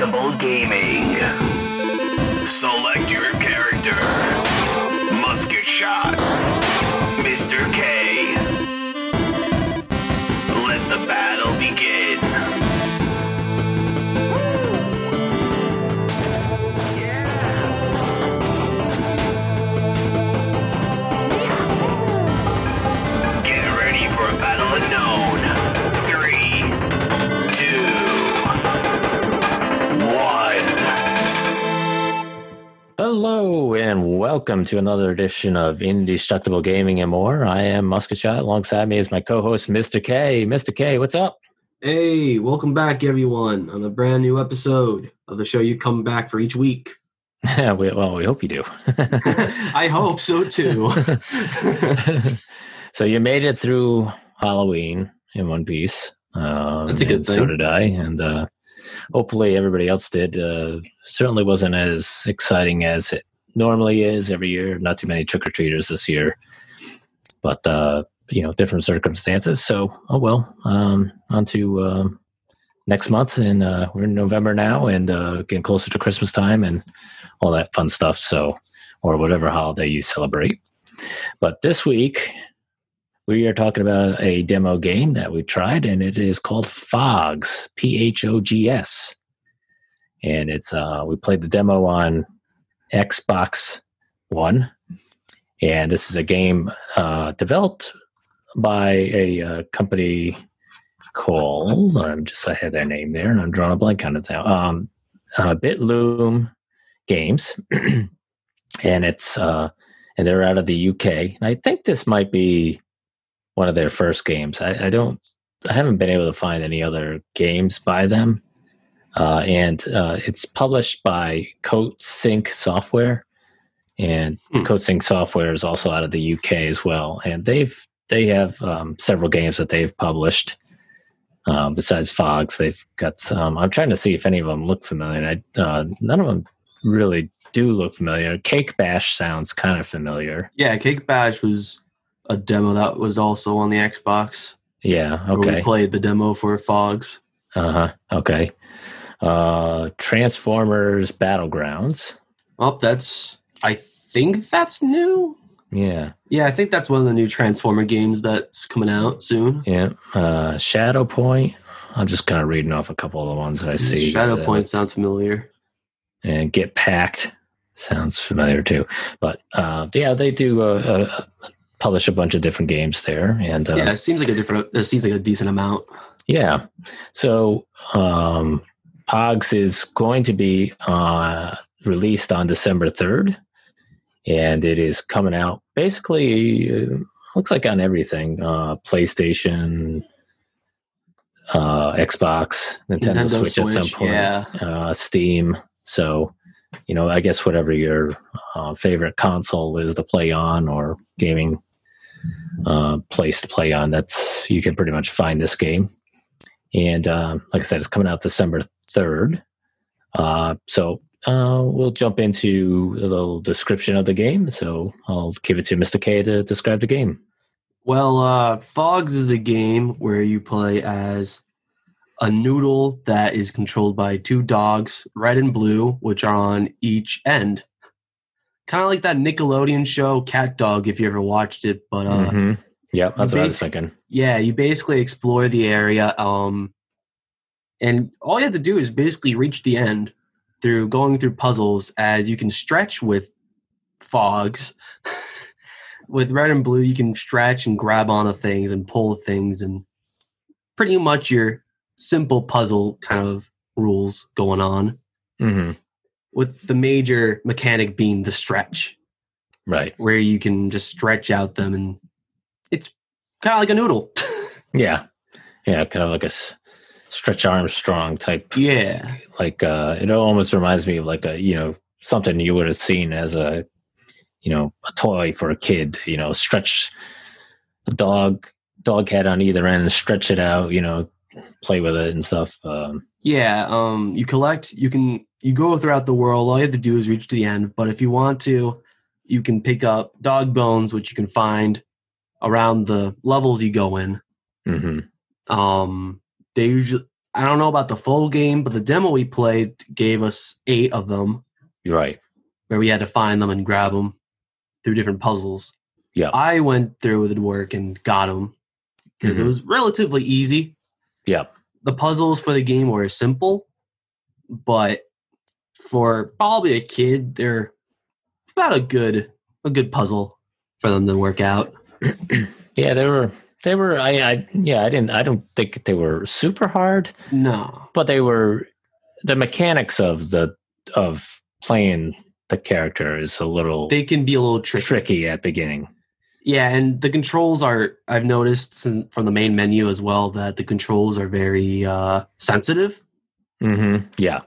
Indestructible Gaming. Select your character. Welcome to another edition of Indestructible Gaming and More. I am Musket Shot. Alongside me is my co-host, Mr. K. Mr. K, what's up? Hey, welcome back, everyone, on a brand new episode of the show you come back for each week. we, well, we hope you do. I hope so too. so you made it through Halloween in one piece. Um, That's a good and So thing. did I, and uh, hopefully everybody else did. Uh, certainly wasn't as exciting as it normally is every year. Not too many trick or treaters this year, but uh, you know, different circumstances. So, oh well. Um, on to um, next month, and uh, we're in November now, and uh, getting closer to Christmas time, and all that fun stuff. So, or whatever holiday you celebrate. But this week, we are talking about a demo game that we tried, and it is called Phogs, P H O G S. And it's uh, we played the demo on Xbox One, and this is a game uh, developed by a uh, company called I'm just I had their name there, and I'm drawing a blank on it now. Um, uh, Bitloom Games, and it's uh, and they're out of the UK. And I think this might be one of their first games. I, I don't, I haven't been able to find any other games by them. Uh, and uh, it's published by Coatsink Software, and Hmm. Coatsink Software is also out of the UK as well. And they've they have um, several games that they've published. Um, besides Phogs, they've got some. I'm trying to see if any of them look familiar. And I, uh, none of them really do look familiar. Cake Bash sounds kind of familiar. yeah, Cake Bash was a demo that was also on the Xbox. Yeah. Okay. we played the demo for Phogs. Uh huh. Okay. Uh, Transformers Battlegrounds. Oh, that's. I think that's new. Yeah. Yeah, I think that's one of the new Transformer games that's coming out soon. Yeah. Uh, Shadow Point. I'm just kind of reading off a couple of the ones that I see. Shadow Uh, Point sounds familiar. and Get Packed sounds familiar too. But uh, yeah, they do uh, uh, publish a bunch of different games there, and uh, yeah, it seems like a different. It seems like a decent amount. Yeah. So um, Phogs is going to be uh, released on December 3rd. And it is coming out basically, uh, looks like on everything uh, PlayStation, uh, Xbox, Nintendo, Nintendo Switch, at some point, yeah. uh, Steam. So, you know, I guess whatever your uh, favorite console is to play on or gaming uh, place to play on, that's you can pretty much find this game. And uh, like I said, it's coming out December 3rd. Uh, so uh, we'll jump into a little description of the game. So I'll give it to Mr. K to describe the game. Well, uh, Phogs is a game where you play as a noodle that is controlled by two dogs, red and blue, which are on each end. Kind of like that Nickelodeon show Cat Dog, if you ever watched it. But uh, Mhm. Yep, that's what I was thinking. yeah, you basically explore the area, um, and all you have to do is basically reach the end through going through puzzles. As you can stretch with Phogs, with red and blue, you can stretch and grab onto things and pull things, and pretty much your simple puzzle kind of rules going on. hmm With the major mechanic being the stretch, Right. where you can just stretch out them, and it's kind of like a noodle. Yeah. Yeah. Kind of like a stretch Armstrong type yeah. like uh it almost reminds me of like a you know something you would have seen as a you know a toy for a kid you know stretch a dog dog head on either end stretch it out you know play with it and stuff um Yeah, um, you collect. You can you go throughout the world. All you have to do is reach to the end. But if you want to, you can pick up dog bones, which you can find around the levels you go in. mhm. Um, they usually I don't know about the full game, but the demo we played gave us eight of them You're right. where we had to find them and grab them through different puzzles. Yeah. I went through the work and got them because it Mhm. was relatively easy. Yeah. The puzzles for the game were simple, but for probably a kid, they're about a good a good puzzle for them to work out. Yeah, they were. They were. I. I. Yeah. I didn't. I don't think they were super hard, No, but they were. The mechanics of the of playing the character is a little they can be a little tricky. tricky at beginning. Yeah, and the controls are I've noticed from the main menu as well that the controls are very uh, sensitive. Mm-hmm. Yeah.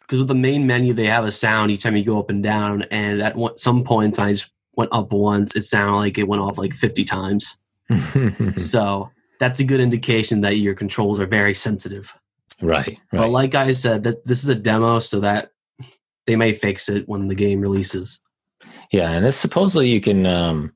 because with the main menu they have a sound each time you go up and down and at one, some point i just went up once it sounded like it went off like 50 times so that's a good indication that your controls are very sensitive right. but Right. like i said that this is a demo so that they may fix it when the game releases Yeah, and it's supposedly you can. um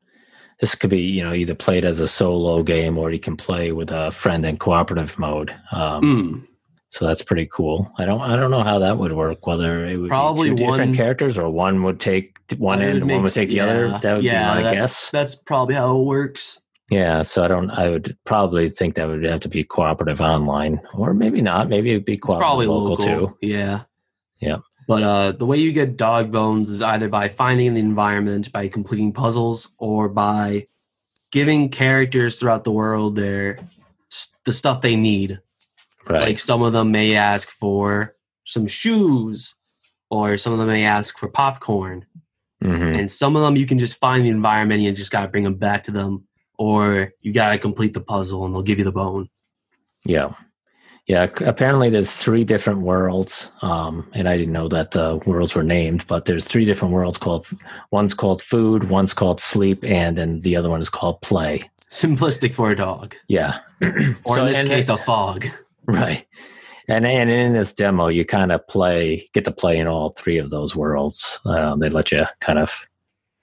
This could be you know either played as a solo game or you can play with a friend in cooperative mode. Um, Mm, So that's pretty cool. I don't I don't know how that would work. Whether it would Probably be two different characters or one would take one end and one would take the other. That would yeah, be my that- guess. that's probably how it works Yeah. So I don't. I would probably think that would have to be cooperative online, or maybe not. Maybe it'd be it's probably local, local, too. yeah Yeah. but uh, the way you get dog bones is either by finding the environment by completing puzzles or by giving characters throughout the world their the stuff they need Right. like some of them may ask for some shoes or some of them may ask for popcorn Mhm. and some of them you can just find the environment and you just got to bring them back to them or you got to complete the puzzle and they'll give you the bone Yeah. Yeah. Apparently, there's three different worlds, um, and I didn't know that the worlds were named. But there's three different worlds called. One's called food, one's called sleep, and then the other one is called play. simplistic for a dog Yeah. or So- in this case it- a Phog right. And and in this demo, you kind of play, get to play in all three of those worlds. Um, they let you kind of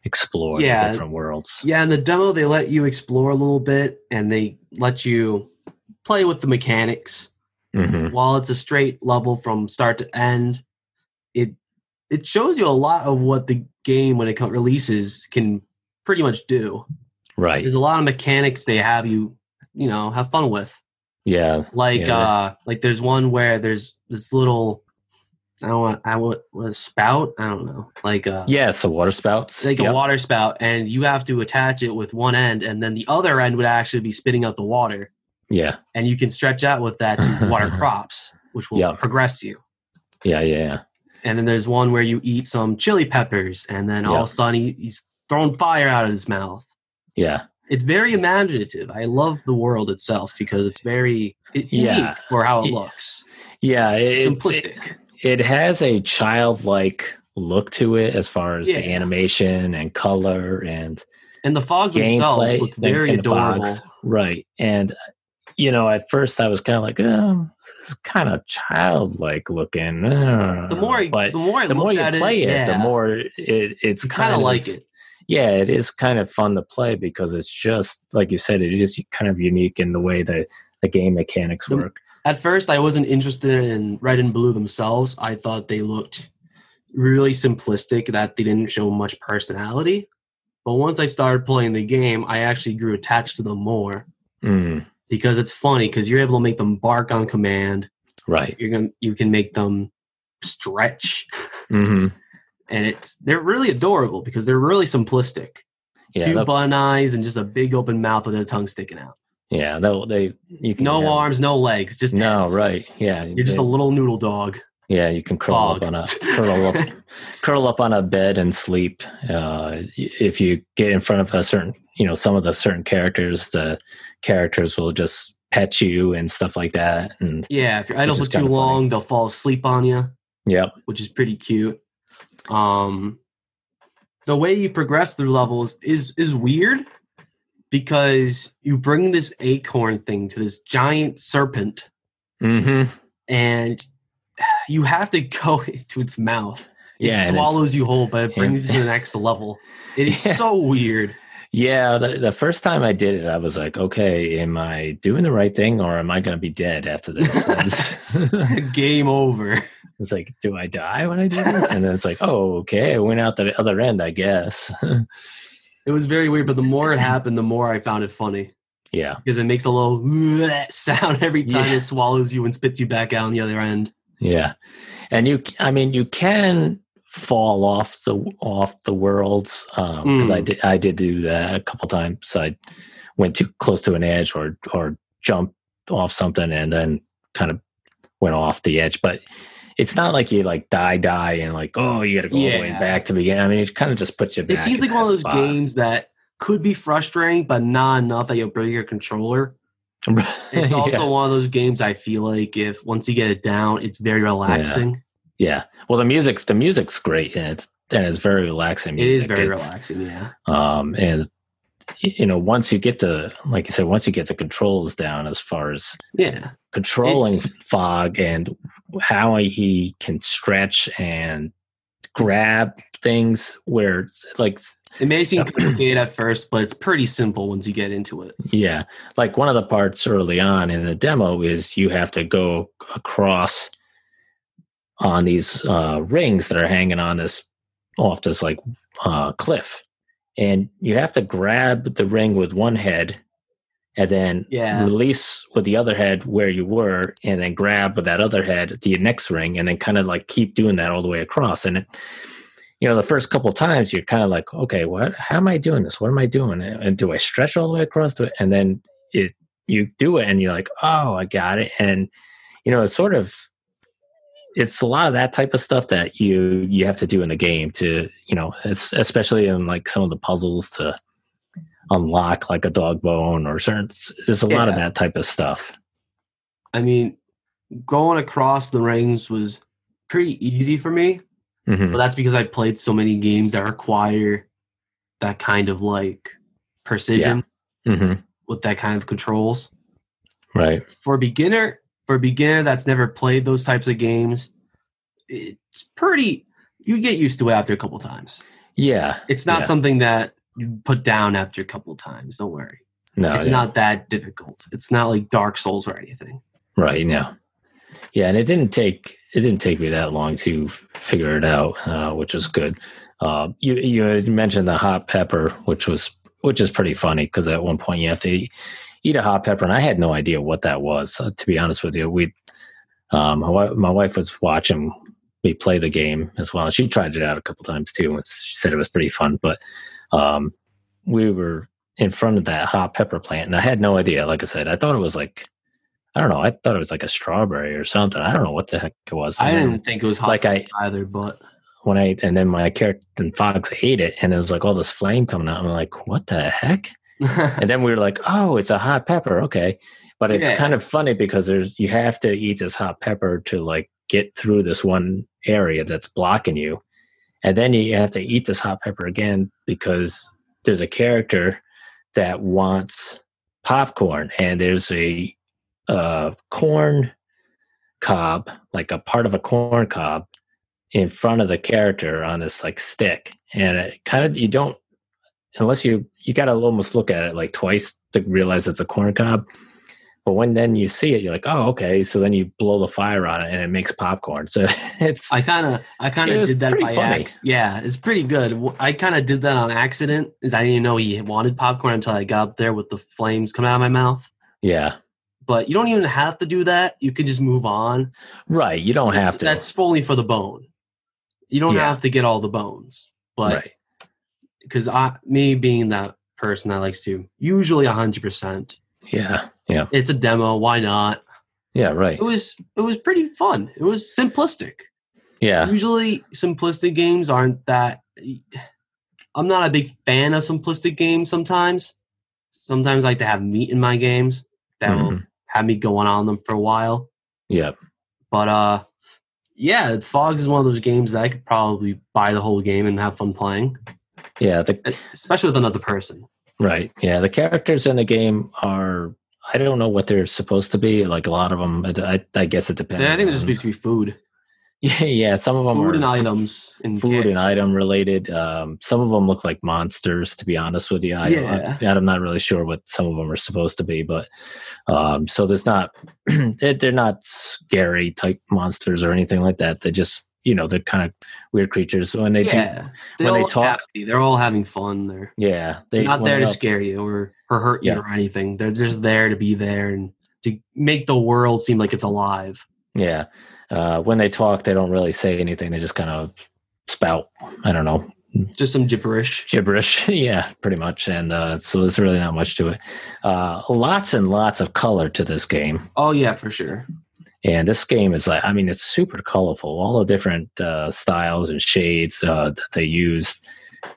explore Yeah. different worlds. Yeah, in the demo they let you explore a little bit and they let you play with the mechanics. hmm While it's a straight level from start to end, it it shows you a lot of what the game when it releases can pretty much do. Right. There's a lot of mechanics they have you, you know, have fun with. Yeah. Like Yeah. uh like there's one where there's this little I don't want I want what spout? I don't know. Like uh Yeah. So water spout, like a water spout and you have to attach it with one end and then the other end would actually be spitting out the water Yeah. and you can stretch out with that to water crops which will Yeah. progress you Yeah. Yeah. Yeah. and then there's one where you eat some chili peppers and then all of a sudden he, he's throwing fire out of his mouth Yeah. it's very imaginative i love the world itself because it's very it's Yeah. unique for how it looks Yeah. It, simplistic It has a childlike look to it as far as the animation and color and and the Phogs themselves look very and the adorable Phogs. Right. And you know, at first I was kind of like, oh, this is kind of childlike looking. uh," the more but the more the more you play it, yeah, the more it, it's kind of like it Yeah, it is kind of fun to play because it's just like you said, it is kind of unique in the way that the game mechanics work. At first, I wasn't interested in red and blue themselves. I thought they looked really simplistic, that they didn't show much personality. But once I started playing the game, I actually grew attached to them more Mm, because it's funny because you're able to make them bark on command. right. You're gonna you can make them stretch, hmm and it's they're really adorable because they're really simplistic. Yeah, Two button eyes and just a big open mouth with their tongue sticking out. Yeah. They'll, they you can No have- arms, no legs, just No, heads. right. Yeah, You're just a little noodle dog. Yeah, you can curl up on a curl up curl up on a bed and sleep. Uh, if you get in front of a certain, you know, some of the certain characters, the characters will just pet you and stuff like that. And Yeah, if you're idle for too kinda funny. long, they'll fall asleep on you, yep, which is pretty cute. Um, the way you progress through levels is is weird because you bring this acorn thing to this giant serpent, hmm and you have to go into its mouth. It yeah, it- swallows you whole, but it brings you to the next level. It is Yeah. so weird. Yeah, the, the first time I did it, I was like, okay, am I doing the right thing or am I going to be dead after this? Game over. it's like, do I die when I do this? And then it's like, oh, okay, I went out the other end, I guess. It was very weird, but the more it happened, the more I found it funny yeah, because it makes a little sound every time Yeah. it swallows you and spits you back out on the other end. yeah. And you, I mean, you can fall off the off the worlds um because I Mm. did I did do that a couple times. So I went too close to an edge or or jumped off something and then kind of went off the edge. But it's not like you like die die and like oh you got to go all the way back to begin. I mean, it kind of just puts you. Back It seems like one of those spot. games that could be frustrating, but not enough that you'll break your controller. It's also yeah. one of those games I feel like if once you get it down, it's very relaxing. yeah. Well, the music's the music's great and it's and it's very relaxing. Music. It is very It's- relaxing, yeah. um and you know once you get the like you said once you get the controls down as far as Yeah. Controlling It's- Phog and how he can stretch and grab things where it's like It may seem complicated at first, but it's pretty simple once you get into it. yeah. Like one of the parts early on in the demo is you have to go across on these uh rings that are hanging on this off this like uh cliff. And you have to grab the ring with one head and then Yeah. release with the other head where you were and then grab with that other head the next ring and then kind of like keep doing that all the way across. And it, you know the first couple times you're kind of like okay what how am i doing this? What am i doing? And do i stretch all the way across? To it and then it you do it and you're like oh i got it. And you know it's sort of it's a lot of that type of stuff that you you have to do in the game to you know it's especially in like some of the puzzles to unlock like a dog bone or certain there's a lot of that type of stuff I mean, going across the rings was pretty easy for me. Mhm. But that's because I played so many games that require that kind of like precision Mhm. with that kind of controls. right For beginner, for a beginner that's never played those types of games, it's pretty you get used to it after a couple times. yeah It's not Yeah. something that put down after a couple times, don't worry. no it's yeah. not that difficult. It's not like Dark Souls or anything. right now yeah and it didn't take it didn't take me that long to figure it out uh, which was good uh, you you had mentioned the hot pepper which was which is pretty funny because at one point you have to eat, eat a hot pepper and i had no idea what that was uh, to be honest with you we um, my, my wife was watching me play the game as well she tried it out a couple times too and she said it was pretty fun but um, we were in front of that hot pepper plant and i had no idea like i said i thought it was like I don't know. I thought it was like a strawberry or something. I don't know what the heck it was. I didn't think it was hot like I either, but when I and then my character and Fox ate it, and it was like all this flame coming out. I'm like, what the heck? And then we were like, oh, it's a hot pepper. Okay, but it's Yeah. kind of funny because there's you have to eat this hot pepper to like get through this one area that's blocking you, and then you have to eat this hot pepper again because there's a character that wants popcorn, and there's a corn cob, like a part of a corn cob, in front of the character on this like stick, and it kind of you don't unless you you got to almost look at it like twice to realize it's a corn cob. But when then you see it, you're like, oh, okay. So then you blow the fire on it, and it makes popcorn. So it's I kind of, I kind of did that by accident. Yeah, it's pretty good. I kind of did that on accident, is I didn't know he wanted popcorn until I got up there with the flames coming out of my mouth. yeah, But you don't even have to do that. You could just move on. right. You don't It's- have to. That's only for the bone. You don't Yeah. have to get all the bones. But right. because I, me being that person that likes to usually hundred percent, Yeah, yeah, it's a demo. Why not? yeah. Right. It was, it was pretty fun. It was simplistic. Yeah, Usually, simplistic games aren't that. I'm not a big fan of simplistic games. Sometimes, sometimes I like to have meat in my games that will Mhm. have me going on them for a while. yeah, But uh, yeah, Phogs is one of those games that I could probably buy the whole game and have fun playing, yeah. The especially with another person. Right. Yeah. The characters in the game are, I don't know what they're supposed to be. Like a lot of them, I, I guess it depends. Yeah, I think they're just supposed to be food. Yeah, yeah. Some of them food are and items and food and item related. Um, some of them look like monsters. To be honest with you, I, Yeah. I, I'm not really sure what some of them are supposed to be, but um, so there's not they're not scary type monsters or anything like that. They just you know they're kind of weird creatures when they do. yeah. They when they talk- happy. They're all having fun. They're Yeah, they're not there to they're- scare you or, or hurt you Yeah. or anything. They're just there to be there and to make the world seem like it's alive. Yeah. Uh, when they talk, they don't really say anything. They just kind of spout, I don't know, Just some gibberish. gibberish. yeah, pretty much. And uh, so there's really not much to it. Uh, lots and lots of color to this game. Oh yeah, for sure. And this game is like, I mean, it's super colorful. All the different uh, styles and shades uh, that they used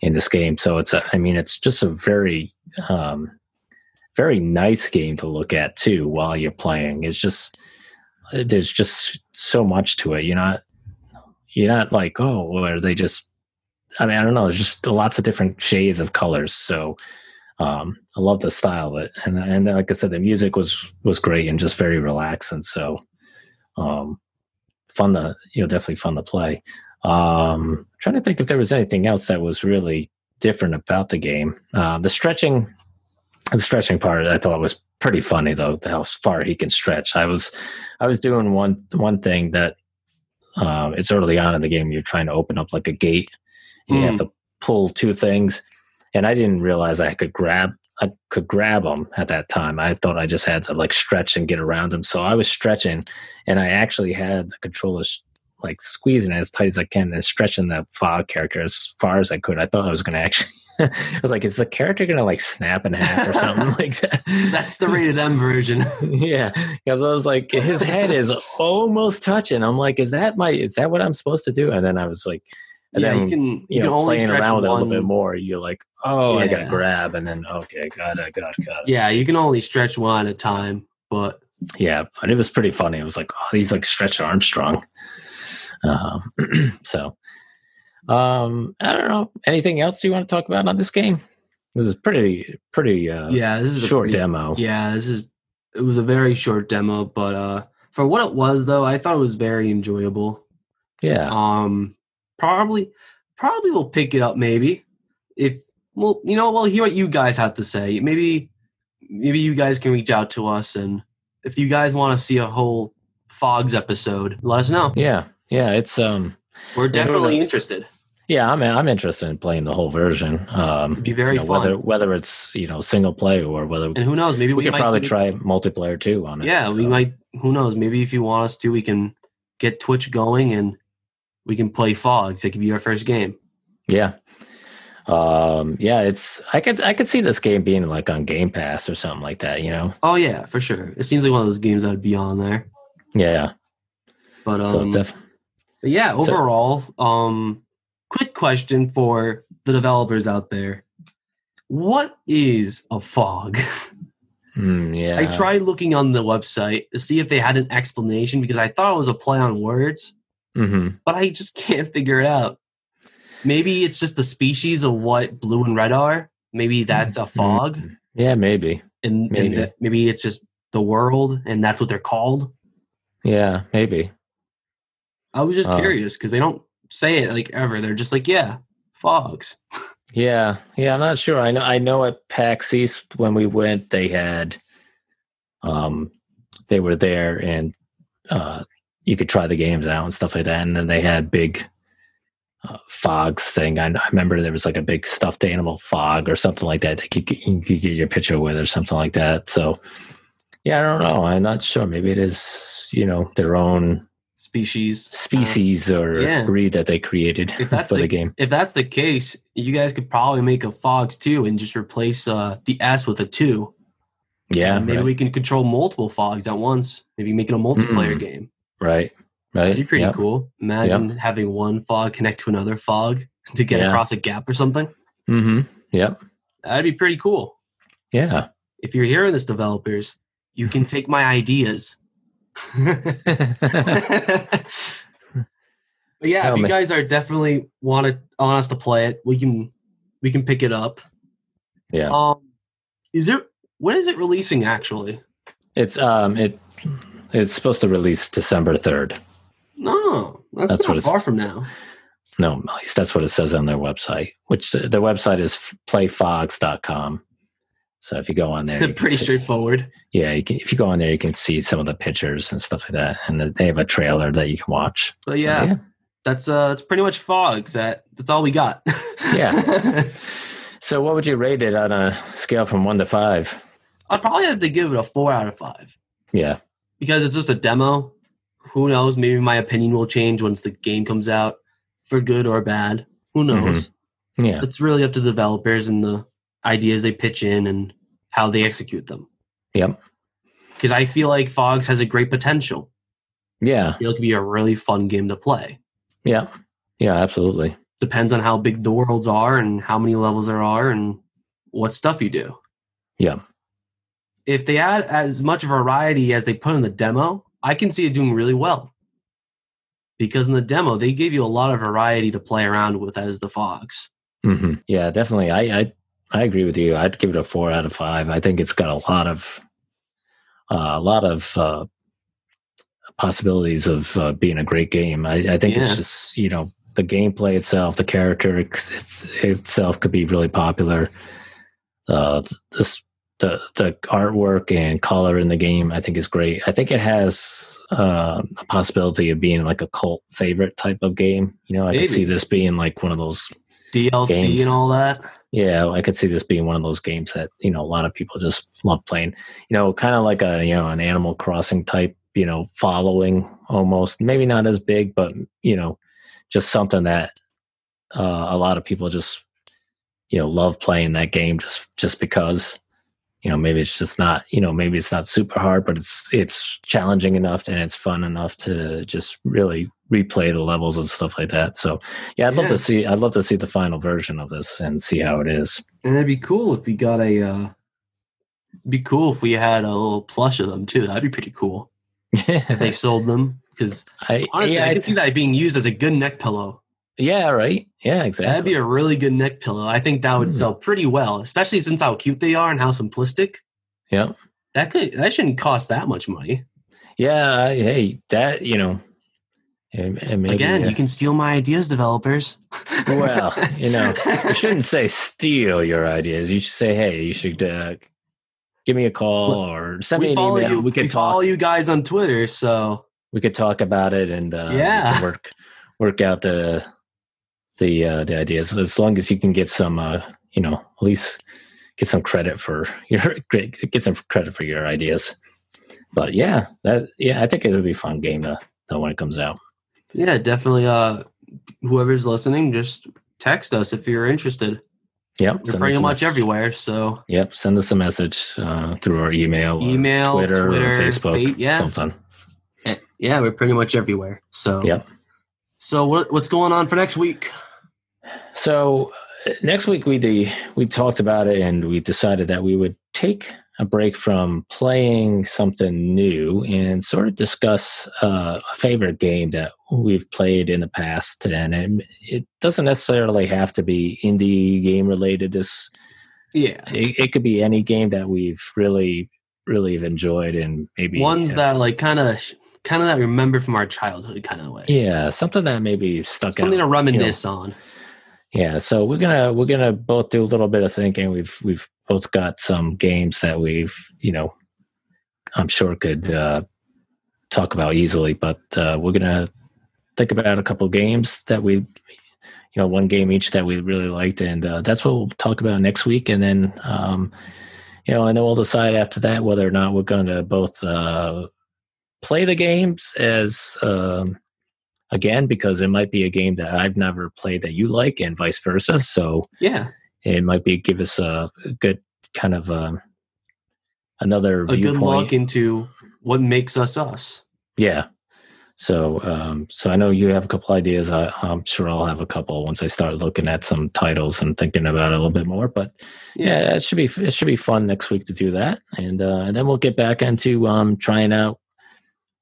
in this game. So it's, a, I mean, it's just a very, um, very nice game to look at too while you're playing. It's just, there's just so much to it. You're not, you're not like, oh, are they just, I mean, I don't know. There's just lots of different shades of colors. So, um, I love the style of it. And, and like I said, the music was, was great and just very relaxing. So, um, fun to you know definitely fun to play. Um, trying to think if there was anything else that was really different about the game. Uh, the stretching, the stretching part, I thought was pretty funny though. How far he can stretch. I was, I was doing one one thing that um, it's early on in the game. You're trying to open up like a gate, and you have to pull two things. And I didn't realize I could grab I could grab them at that time. I thought I just had to like stretch and get around them. So I was stretching, and I actually had the controllers like squeezing it as tight as I can and stretching the Phog character as far as I could. I thought I was going to actually. I was like, is the character going to like snap in half or something like that? That's the rated M version. yeah, because I was like, his head is almost touching. I'm like, is that my? Is that what I'm supposed to do? And then I was like, and yeah, you can you, you can know, only playing stretch around with it a little bit more, you're like, oh, I gotta grab, and then okay, got it, got it, got it. Yeah, you can only stretch one at a time. But Yeah, but it was pretty funny. It was like, oh, he's like Stretch Armstrong. Um, so, um, I don't know. Anything else you want to talk about on this game? This is pretty, pretty uh, yeah, this is a short pretty- demo. Yeah, this is it was a very short demo, but uh for what it was though, I thought it was very enjoyable. Yeah, Um probably probably we'll pick it up maybe. If well, you know, we'll hear what you guys have to say. Maybe maybe you guys can reach out to us and if you guys want to see a whole Phogs episode, let us know. yeah, yeah. It's um, We're definitely no. interested. yeah. I'm I'm interested in playing the whole version. Um, It'd be very you know, fun. whether whether it's you know single play or whether and who knows, maybe we, we, could probably do- try multiplayer too on it. Yeah, we might. Who knows? Maybe if you want us to, we can get Twitch going and we can play Phogs. It could be our first game. Yeah. Um, yeah, it's I could I could see this game being like on Game Pass or something like that, you know. Oh yeah, for sure. It seems like one of those games that would be on there. Yeah. But So um, def- but yeah, overall, um, quick question for the developers out there: What is a Phog? mm, yeah. I tried looking on the website to see if they had an explanation because I thought it was a play on words, hmm but I just can't figure it out. Maybe it's just the species of what blue and red are. Maybe that's a Phog, Yeah, maybe. and, Maybe. and that maybe it's just the world, and that's what they're called. Yeah, maybe. I was just Uh, curious because they don't say it like ever. They're just like, yeah, Phogs. Yeah, yeah. I'm not sure. I know. I know at PAX East when we went, they had, um, they were there and uh, you could try the games out and stuff like that. And then they had big uh, Phogs thing. I, I remember there was like a big stuffed animal Phog or something like that. That you could, you could get your picture with or something like that. So, yeah, I don't know. I'm not sure. Maybe it is, you know, their own Species. species or yeah. breed that they created If that's for the, the game. if that's the case, you guys could probably make a Phogs too, and just replace uh, the S with a two. Yeah, And maybe right. we can control multiple Phogs at once. Maybe make it a multiplayer Mm. game. Right, right. That'd be pretty Yep. cool. Imagine having one Phog connect to another Phog to get Yeah. across a gap or something. Mm-hmm. Yep. That'd be pretty cool. Yeah. If you're hearing this, developers, you can take my ideas. But yeah, Oh, if you man. guys are definitely want to want us to play it, we can we can pick it up. yeah. Um, is there when is it releasing actually? It's um it it's supposed to release December third. No, that's, That's what not it's- far from now. No, at least that's what it says on their website. Which their website is playfogs.com. So if you go on there, Pretty see- straightforward. Yeah, you can, if you go on there, you can see some of the pictures and stuff like that, and they have a trailer that you can watch. But yeah, that's uh, that's pretty much Phogs. That that's all we got. Yeah. So, what would you rate it on a scale from one to five? I'd probably have to give it a four out of five Yeah, because it's just a demo. Who knows? Maybe my opinion will change once the game comes out, for good or bad. Who mm-hmm. knows? yeah, It's really up to the developers and the ideas they pitch in and how they execute them. yep, Because I feel like Phogs has a great potential. yeah, it could be a really fun game to play. yeah, yeah, absolutely. Depends on how big the worlds are and how many levels there are and what stuff you do. Yeah, If they add as much variety as they put in the demo, I can see it doing really well. Because in the demo, they gave you a lot of variety to play around with as the Phogs. hmm yeah, definitely. I, I, I agree with you. I'd give it a four out of five. I think it's got a lot of, uh, a lot of uh, possibilities of uh, being a great game. I, I think Yeah. it's just you know the gameplay itself, the character it's, it's, itself could be really popular. Uh, this the the artwork and color in the game, I think, is great. I think it has uh, a possibility of being like a cult favorite type of game. You know, I Maybe. could see this being like one of those DLC Games. and all that. yeah, I could see this being one of those games that you know a lot of people just love playing. You know, kind of like a you know an Animal Crossing type, you know, following almost. Maybe not as big, but you know, just something that uh, a lot of people just you know love playing that game just just because. You know, maybe it's just not. You know, maybe it's not super hard, but it's it's challenging enough and it's fun enough to just really replay the levels and stuff like that. So, yeah, I'd love to see. I'd love to see the final version of this and see how it is. And it'd be cool if we got a. Uh, be cool if we had a little plush of them too. That'd be pretty cool. If they sold them, because I, honestly, yeah, I I can see that being used as a good neck pillow. Yeah, right. Yeah, exactly. That'd be a really good neck pillow. I think that would Hmm. sell pretty well, especially since how cute they are and how simplistic. yeah, That could that shouldn't cost that much money. yeah. Hey, that you know, maybe, Again, uh, you can steal my ideas, developers. Well, you know, you shouldn't say steal your ideas. You should say, hey, you should uh, give me a call or send we me an email. you. we could follow talk. you guys on Twitter, so We could talk about it and uh, Yeah. work work out the the uh, the ideas as long as you can get some uh, you know at least get some credit for your great get some credit for your ideas. But yeah, that yeah, I think it'll be a fun game to, to when it comes out. yeah, definitely. Uh, whoever's listening, just text us if you're interested. Yep, We're pretty much message. everywhere. So Yep, send us a message uh, through our email, email, Twitter, Twitter, or Facebook, Fa- yeah, something. Eh, yeah, we're pretty much everywhere. So Yep. So what what's going on for next week? So next week we de- we talked about it and we decided that we would take a break from playing something new and sort of discuss uh, a favorite game that we've played in the past. And it, it doesn't necessarily have to be indie game related. This Yeah, it, it could be any game that we've really really have enjoyed and maybe ones that like kind of kind of that remember from our childhood kind of way. yeah something that maybe stuck Something out to reminisce on. Yeah, so we're gonna we're gonna both do a little bit of thinking. We've we've both got some games that we've you know I'm sure could uh, talk about easily, but uh, we're gonna think about a couple games that we you know one game each that we really liked, and uh, that's what we'll talk about next week. And then um, you know, and then we'll decide after that whether or not we're going to both uh, play the games as um, again because it might be a game that I've never played that you like, and vice versa. So Yeah, it might be give us a good kind of um, another a good look into what makes us us. Yeah. So, um, so I know you have a couple ideas. I, I'm sure I'll have a couple once I start looking at some titles and thinking about it a little bit more. But yeah, it should be it should be fun next week to do that, and uh, and then we'll get back into um, trying out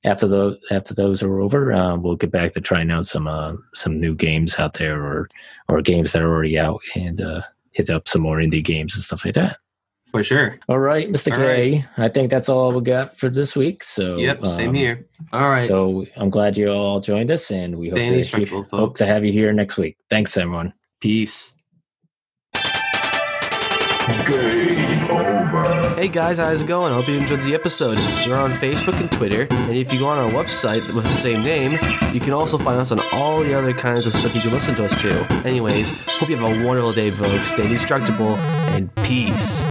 after the after those are over. Uh, we'll get back to trying out some uh, some new games out there, or or games that are already out, and uh, hit up some more indie games and stuff like that. For sure. All right, Mr. All I think that's all we got for this week. So Yep, same um, here. All right. So I'm glad you all joined us, and we hope to, hope to have you here next week. Thanks, everyone. Peace. Hey guys, how's it going? I hope you enjoyed the episode. We're on Facebook and Twitter, and if you go on our website with the same name, you can also find us on all the other kinds of stuff you can listen to us to. Anyways, hope you have a wonderful day, folks. Stay destructible, and peace.